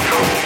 control.